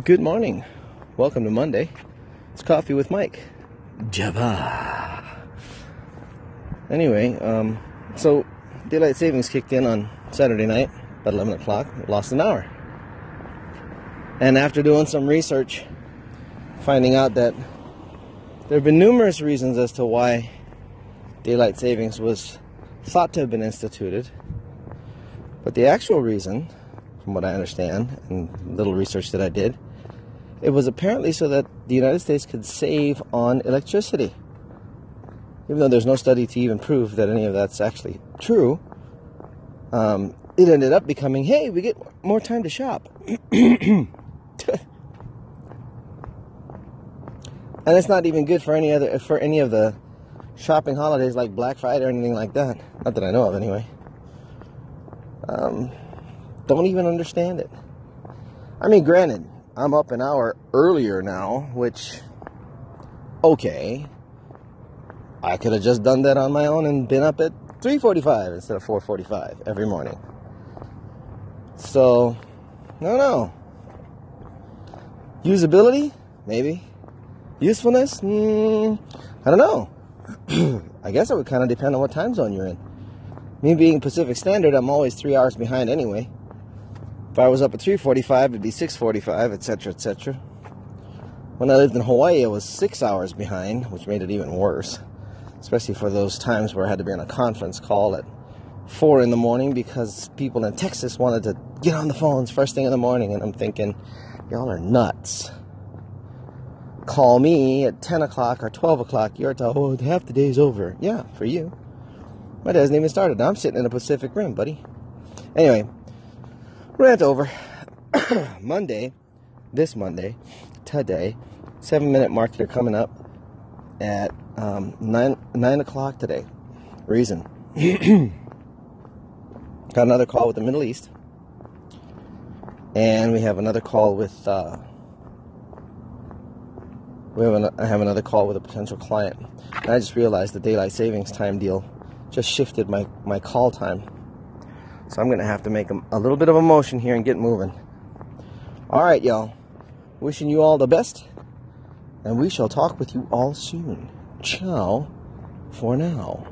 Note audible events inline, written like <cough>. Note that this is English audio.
Good morning. Welcome to Monday. It's Coffee with Mike. Java. Anyway, um, so daylight savings kicked in on Saturday night about 11 o'clock. Lost an hour. And after doing some research, finding out that there have been numerous reasons as to why daylight savings was thought to have been instituted. But the actual reason, from what I understand and little research that I did, it was apparently so that the United States could save on electricity. Even though there's no study to even prove that any of that's actually true, um, it ended up becoming hey, we get more time to shop. <coughs> and it's not even good for any other for any of the shopping holidays like Black Friday or anything like that. Not that I know of, anyway. Um, don't even understand it. I mean, granted, I'm up an hour earlier now, which, okay, I could have just done that on my own and been up at 3:45 instead of 4:45 every morning. So, no, no. Usability, maybe. Usefulness, mm, I don't know. <clears throat> I guess it would kind of depend on what time zone you're in. Me being Pacific Standard, I'm always three hours behind anyway. If I was up at 3:45, it'd be 6:45, etc., etc. When I lived in Hawaii, I was six hours behind, which made it even worse, especially for those times where I had to be on a conference call at four in the morning because people in Texas wanted to get on the phones first thing in the morning, and I'm thinking, y'all are nuts call me at 10 o'clock or 12 o'clock, you're told, oh, half the day's over. Yeah, for you. My day hasn't even started. I'm sitting in the Pacific Rim, buddy. Anyway, rant over. <coughs> Monday, this Monday, today, seven minute marker coming up at um, nine nine o'clock today. Reason. <coughs> Got another call with the Middle East, and we have another call with. Uh, we have an, I have another call with a potential client. And I just realized the daylight savings time deal just shifted my, my call time. So I'm going to have to make a, little bit of a motion here and get moving. All right, y'all. Wishing you all the best. And we shall talk with you all soon. Ciao for now.